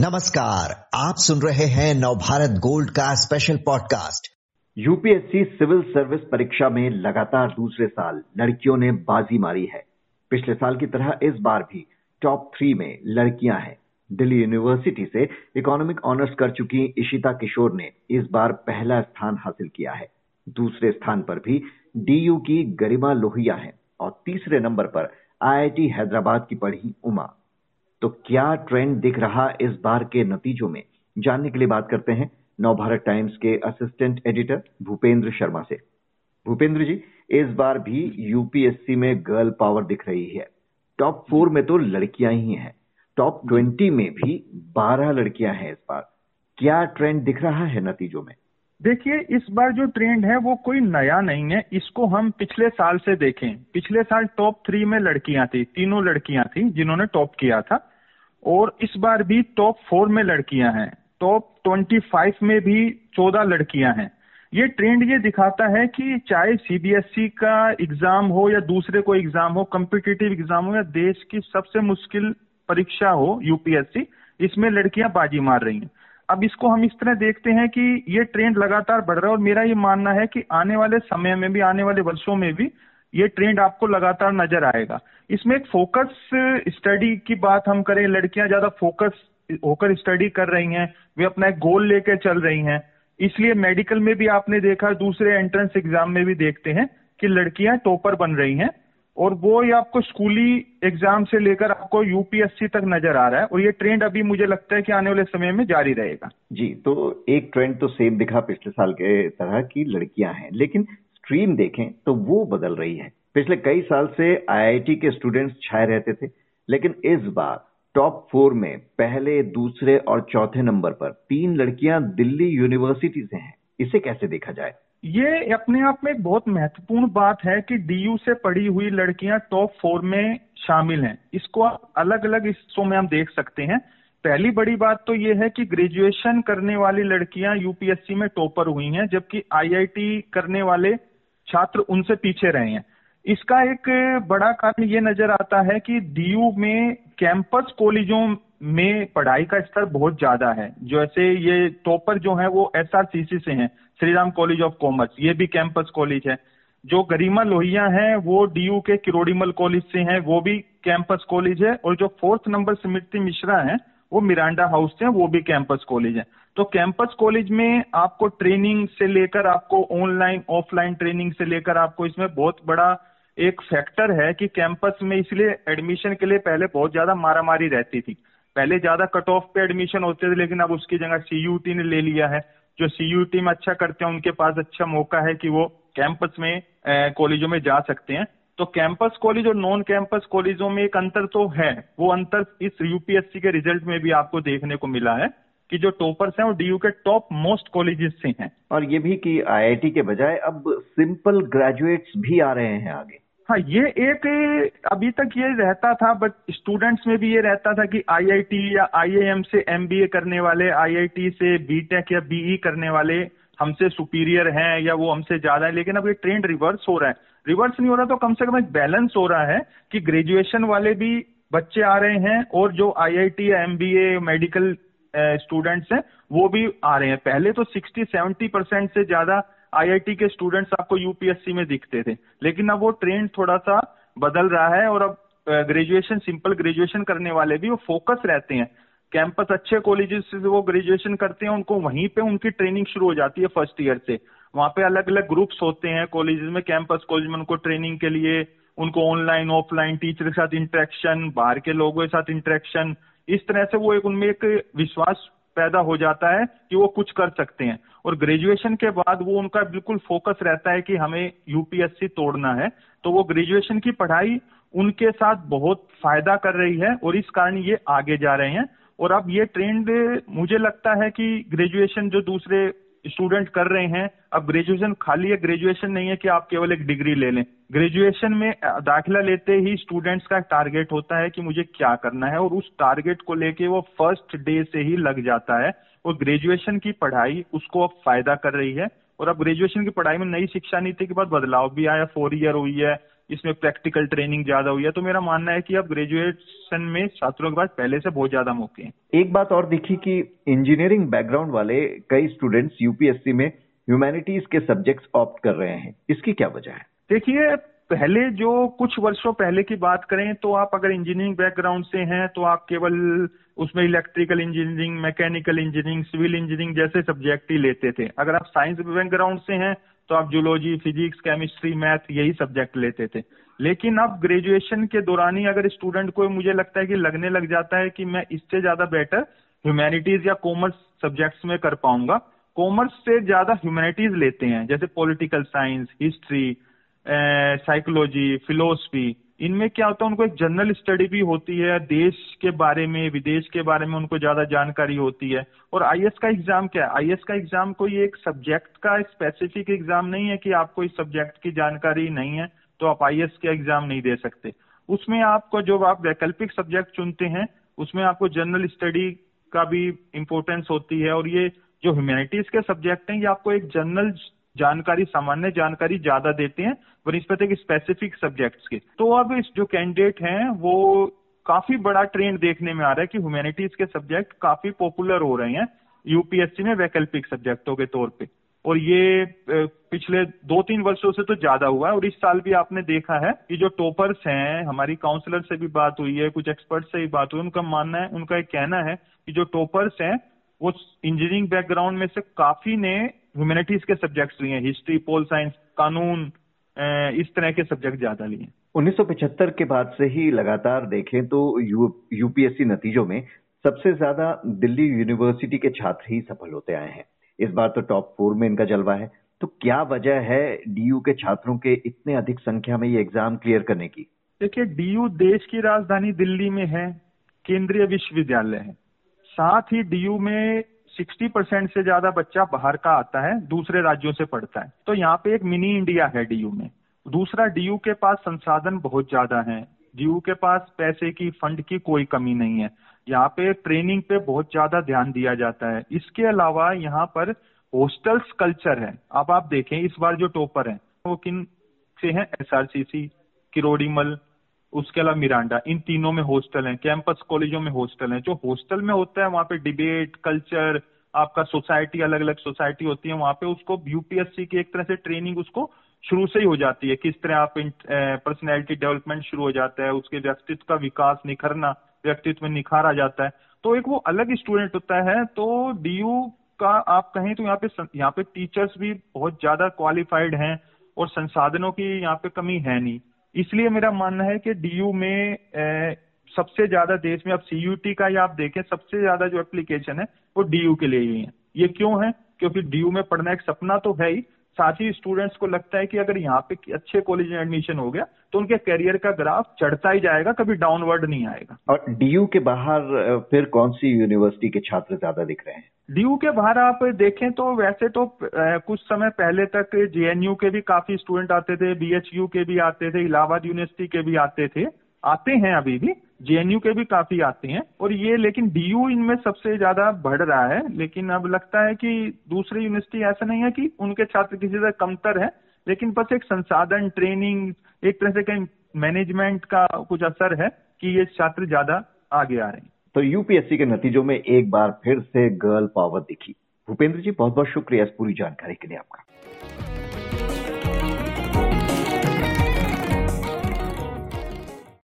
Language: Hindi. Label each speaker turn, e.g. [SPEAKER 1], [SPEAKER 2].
[SPEAKER 1] नमस्कार, आप सुन रहे हैं नवभारत गोल्ड का special podcast
[SPEAKER 2] UPSC civil service परीक्षा में लगातार दूसरे साल लड़कियों ने बाजी मारी है। पिछले साल की तरह इस बार भी टॉप थ्री में लड़कियाँ हैं। दिल्ली यूनिवर्सिटी से इकोनॉमिक ऑनर्स कर चुकी इशिता किशोर ने इस बार पहला स्थान हासिल किया है। दूसरे स्थान पर भी डीयू की गरिमा लोहिया है और तीसरे नंबर पर आईआईटी हैदराबाद की पढ़ी उमा। तो क्या ट्रेंड दिख रहा इस बार के नतीजों में? जानने के लिए बात करते हैं नवभारत टाइम्स के असिस्टेंट एडिटर भूपेंद्र शर्मा से। भूपेंद्र जी, इस बार भी यूपीएससी में गर्ल पावर दिख रही है। टॉप फोर में तो लड़कियाँ ही हैं। टॉप ट्वेंटी में भी बारह लड़कियाँ हैं इस बार। क्या ट्रेंड दिख रहा है नतीजों में?
[SPEAKER 3] देखिए, इस बार जो ट्रेंड है वो कोई नया नहीं है। इसको हम पिछले साल से देखें। पिछले साल टॉप थ्री में लड़कियाँ थी, तीनों लड़कियाँ थी जिन्होंने टॉप किया था। और इस बार भी टॉप फोर में लड़कियाँ हैं। टॉप ट्वेंटी फाइव में भी चौदह लड़कियाँ हैं। ये ट्रेंड ये दिखाता है कि चाहे सीबीएसई e का एग्ज़ाम हो या दूसरे कोई एग्ज़ाम हो कम्पिटिटिव एग्ज़ाम हो या देश की सबसे मुश्किल परीक्षा हो यूपीएससी इसमें लड़कियाँ बाजी मार रही हैं। अब इसको हम इस तरह देखते हैं कि ये ट्रेंड लगातार बढ़ रहा है और मेरा ये मानना है कि आने वाले समय में भी, आने वाले वर्षों में भी ये ट्रेंड आपको लगातार नज़र आएगा। इसमें एक फोकस स्टडी की बात हम करें, लड़कियाँ ज़्यादा फोकस होकर स्टडी कर रही हैं, वे अपना एक गोल लेकर चल रही हैं। इसलिए मेडिकल में भी आपने देखा, दूसरे एंट्रेंस एग्ज़ाम में भी देखते हैं कि लड़कियाँ टॉपर बन रही हैं और वो ये आपको स्कूली एग्ज़ाम से लेकर आपको यूपीएससी तक नज़र आ रहा है और ये ट्रेंड अभी मुझे लगता है कि आने वाले समय में जारी रहेगा।
[SPEAKER 2] जी तो एक ट्रेंड तो सेम दिखा पिछले साल के तरह की लड़कियाँ हैं। लेकिन स्ट्रीम देखें तो वो बदल रही है। पिछले कई साल से आईआईटी के स्टूडेंट्स छाए रहते थे, लेकिन इस बार टॉप फोर में पहले, दूसरे और चौथे नंबर पर तीन लड़कियाँ दिल्ली यूनिवर्सिटी से हैं। इसे कैसे देखा जाए?
[SPEAKER 3] ये अपने आप में एक बहुत महत्वपूर्ण बात है कि डीयू से पढ़ी हुई लड़कियाँ टॉप फोर में शामिल हैं। इसको आप अलग अलग हिस्सों में हम देख सकते हैं। पहली बड़ी बात तो ये है कि ग्रेजुएशन करने वाली लड़कियाँ यूपीएससी में टॉपर हुई हैं, जबकि आईआईटी करने वाले छात्र उनसे पीछे रहे हैं। इसका एक बड़ा कारण ये नज़र आता है कि डीयू में कैंपस कॉलेजों में पढ़ाई का स्तर बहुत ज़्यादा है। जैसे ये टॉपर जो है वो एसआरसीसी से हैं Shri Ram college of commerce ये भी कैंपस कॉलेज है। जो गरिमा लोहिया है, वो डीयू के किरोड़ीमल कॉलेज से हैं, वो भी कैंपस कॉलेज है। और जो फोर्थ नंबर स्मृति मिश्रा है वो मिरांडा हाउस से वो भी कैंपस कॉलेज है। तो कैंपस कॉलेज में आपको ट्रेनिंग से लेकर आपको ऑनलाइन ऑफलाइन ट्रेनिंग से लेकर आपको इसमें बहुत बड़ा एक फैक्टर है कि कैंपस में इसलिए एडमिशन के लिए पहले बहुत ज़्यादा मारामारी रहती थी। पहले ज़्यादा कट ऑफ़ पे एडमिशन होते थे, लेकिन अब उसकी जगह सीयूटी ने ले लिया है। जो सीयूटी में अच्छा करते हैं, उनके पास अच्छा मौका है कि वो कैंपस में कॉलेजों में जा सकते हैं। तो कैंपस कॉलेज और नॉन कैंपस कॉलेजों में एक अंतर तो है। वो अंतर इस यूपीएससी के रिज़ल्ट में भी आपको देखने को मिला है कि जो टॉपर्स हैं वो डीयू के टॉप मोस्ट कॉलेजेस से हैं।
[SPEAKER 2] और ये भी कि आईआईटी के बजाय अब सिंपल ग्रेजुएट्स भी आ रहे हैं आगे।
[SPEAKER 3] हाँ ये एक अभी तक ये रहता था बट स्टूडेंट्स में भी ये रहता था कि आईआईटी या आईआईएम से एमबीए करने वाले आईआईटी से बीटेक या बीई e करने वाले हमसे सुपीरियर हैं या वो हमसे ज़्यादा है, लेकिन अब ये ट्रेंड रिवर्स हो रहा है। रिवर्स नहीं हो रहा तो कम से कम एक बैलेंस हो रहा है कि ग्रेजुएशन वाले भी बच्चे आ रहे हैं और जो आईआईटी एमबीए मेडिकल स्टूडेंट्स हैं, वो भी आ रहे हैं। पहले तो सिक्सटी सेवेंटी परसेंट से ज़्यादा आईआईटी के स्टूडेंट्स आपको यूपीएससी में दिखते थे। लेकिन अब वो ट्रेंड थोड़ा सा बदल रहा है और अब ग्रेजुएशन सिंपल ग्रेजुएशन करने वाले भी वो फोकस रहते हैं। कैंपस अच्छे कॉलेजेस से वो ग्रेजुएशन करते हैं, उनको वहीं पे उनकी ट्रेनिंग शुरू हो जाती है फ़र्स्ट ईयर से। वहाँ पे अलग अलग ग्रुप्स होते हैं कॉलेजेस में, कैंपस कॉलेज में उनको ट्रेनिंग के लिए, उनको ऑनलाइन, ऑफलाइन, टीचर के साथ इंटरेक्शन, बाहर के लोगों के साथ इंटरेक्शन। इस तरह से वो एक उनमें एक विश्वास पैदा हो जाता है कि वो कुछ कर सकते हैं। और ग्रेजुएशन के बाद वो उनका बिल्कुल फोकस रहता है कि हमें यूपीएससी तोड़ना है। तो वो ग्रेजुएशन की पढ़ाई उनके साथ बहुत फ़ायदा कर रही है और इस कारण ये आगे जा रहे हैं। और अब ये ट्रेंड मुझे लगता है कि ग्रेजुएशन जो दूसरे स्टूडेंट कर रहे हैं, अब ग्रेजुएशन खाली है ग्रेजुएशन नहीं है कि आप केवल एक डिग्री ले लें। ग्रेजुएशन में दाखिला लेते ही स्टूडेंट्स का टारगेट होता है कि मुझे क्या करना है और उस टारगेट को लेके वो फ़र्स्ट डे से ही लग जाता है। और ग्रेजुएशन की पढ़ाई, उसको अब फ़ायदा कर रही है। और अब ग्रेजुएशन की पढ़ाई में नई शिक्षा नीति के बाद बदलाव भी आया फोर ईयर हुई है इसमें प्रैक्टिकल ट्रेनिंग ज़्यादा हुई है। तो मेरा मानना है कि अब ग्रेजुएशन में छात्रों के पास पहले से बहुत ज़्यादा मौके हैं।
[SPEAKER 2] एक बात और देखी कि इंजीनियरिंग बैकग्राउंड वाले कई स्टूडेंट्स यूपीएससी में ह्यूमैनिटीज के सब्जेक्ट्स ऑप्ट कर रहे हैं। इसकी क्या वजह है?
[SPEAKER 3] देखिए पहले जो कुछ वर्षों पहले की बात करें तो आप अगर इंजीनियरिंग बैकग्राउंड से हैं तो आप केवल उसमें electrical engineering mechanical engineering civil engineering जैसे सब्जेक्ट ही लेते थे। अगर आप साइंस बैकग्राउंड से हैं तो आप जूलॉजी फिजिक्स केमिस्ट्री मैथ यही सब्जेक्ट लेते थे। लेकिन अब ग्रेजुएशन के दौरान ही अगर स्टूडेंट को मुझे लगता है कि लगने लग जाता है कि मैं इससे ज़्यादा बेटर ह्यूमैनिटीज या कॉमर्स सब्जेक्ट्स में कर पाऊँगा। कॉमर्स से ज़्यादा ह्यूमैनिटीज लेते हैं, जैसे political science history psychology philosophy इनमें क्या होता है, उनको एक जनरल स्टडी भी होती है देश के बारे में, विदेश के बारे में उनको ज़्यादा जानकारी होती है। और आईएएस का एग्ज़ाम क्या है? आईएएस का एग्ज़ाम कोई एक सब्जेक्ट का स्पेसिफिक एग्ज़ाम नहीं है कि आपको इस सब्जेक्ट की जानकारी नहीं है तो आप आईएएस के एग्ज़ाम नहीं दे सकते। उसमें आपको जो आप वैकल्पिक सब्जेक्ट चुनते हैं, उसमें आपको जनरल स्टडी का भी इम्पोर्टेंस होती है। और ये जो ह्यूमैनिटीज के सब्जेक्ट हैं, ये आपको एक जनरल जानकारी, सामान्य जानकारी ज़्यादा देते हैं बनस्पत एक स्पेसिफिक सब्जेक्ट्स के। तो अब इस जो कैंडिडेट हैं, वो काफ़ी बड़ा ट्रेंड देखने में आ रहा है कि ह्यूमैनिटीज के सब्जेक्ट काफ़ी पॉपुलर हो रहे हैं यूपीएससी में वैकल्पिक सब्जेक्टों के तौर पे। और ये पिछले दो तीन वर्षों से तो ज़्यादा हुआ है, और इस साल भी आपने देखा है कि जो टॉपर्स हैं, हमारी काउंसलर से भी बात हुई है, कुछ एक्सपर्ट से भी बात हुई, उनका मानना है, उनका एक कहना है कि जो टॉपर्स हैं, वो इंजीनियरिंग बैकग्राउंड में से काफ़ी ने ह्यूमैनिटीज के सब्जेक्ट्स लिए हिस्ट्री पोल साइंस कानून इस तरह के सब्जेक्ट ज़्यादा लिए
[SPEAKER 2] 1975 के बाद से ही लगातार देखें तो यू, यूपीएससी नतीजों में सबसे ज़्यादा दिल्ली यूनिवर्सिटी के छात्र ही सफल होते आए हैं। इस बार तो टॉप फोर में इनका जलवा है। तो क्या वजह है डीयू के छात्रों के इतने अधिक संख्या में ये एग्ज़ाम क्लियर करने की?
[SPEAKER 3] देखिए डीयू देश की राजधानी दिल्ली में है केंद्रीय विश्वविद्यालय है। साथ ही डीयू में 60 परसेंट से ज़्यादा बच्चा बाहर का आता है, दूसरे राज्यों से पढ़ता है। तो यहाँ पे एक मिनी इंडिया है डीयू में। दूसरा डीयू के पास संसाधन बहुत ज़्यादा है। डीयू के पास पैसे की फंड की कोई कमी नहीं है। यहाँ पे ट्रेनिंग पे बहुत ज़्यादा ध्यान दिया जाता है। इसके अलावा यहाँ पर हॉस्टल्स कल्चर है। अब आप देखें, इस बार जो टॉपर है, वो किन से हैं? एसआरसीसी किरोड़ीमल उसके अलावा मिरांडा, इन तीनों में हॉस्टल हैं कैंपस कॉलेजों में हॉस्टल हैं। जो हॉस्टल में होता है, वहाँ पे डिबेट कल्चर आपका सोसाइटी अलग अलग सोसाइटी होती है, वहाँ पे उसको यूपीएससी की एक तरह से ट्रेनिंग उसको शुरू से ही हो जाती है। किस तरह आप पर्सनैलिटी डेवलपमेंट शुरू हो जाता है, उसके व्यक्तित्व का विकास निखरना, व्यक्तित्व में निखार जाता है। तो एक वो अलग स्टूडेंट होता है तो डीयू का आप कहें तो यहाँ पे यहाँ पे टीचर्स भी बहुत ज़्यादा क्वालिफाइड हैं और संसाधनों की यहाँ पे कमी है नहीं। इसलिए मेरा मानना है कि डीयू में ए, सबसे ज़्यादा देश में अब सीयूटी का ही आप देखें सबसे ज़्यादा जो एप्लीकेशन है वो डीयू के लिए ही है। ये क्यों है? क्योंकि डीयू में पढ़ना एक सपना तो है ही साथ ही स्टूडेंट्स को लगता है कि अगर यहाँ पे अच्छे कॉलेज में एडमिशन हो गया तो उनके करियर का ग्राफ चढ़ता ही जाएगा कभी डाउनवर्ड नहीं आएगा।
[SPEAKER 2] और डीयू के बाहर फिर कौन सी यूनिवर्सिटी के छात्र ज़्यादा दिख रहे हैं?
[SPEAKER 3] डीयू के बाहर आप देखें तो वैसे तो कुछ समय पहले तक जेएनयू के भी काफ़ी स्टूडेंट आते थे बीएचयू के भी आते थे इलाहाबाद यूनिवर्सिटी के भी आते थे आते हैं अभी भी। जेएनयू के भी काफ़ी आते हैं और ये लेकिन डीयू इनमें सबसे ज़्यादा बढ़ रहा है। लेकिन अब लगता है कि दूसरी यूनिवर्सिटी ऐसा नहीं है कि उनके छात्र किसी से कमतर है, लेकिन बस एक संसाधन ट्रेनिंग, एक तरह से कहीं मैनेजमेंट का कुछ असर है कि ये छात्र ज़्यादा आगे आ रहे हैं।
[SPEAKER 2] तो यूपीएससी के नतीजों में एक बार फिर से गर्ल पावर दिखी। भूपेंद्र जी बहुत बहुत शुक्रिया इस पूरी जानकारी के लिए आपका।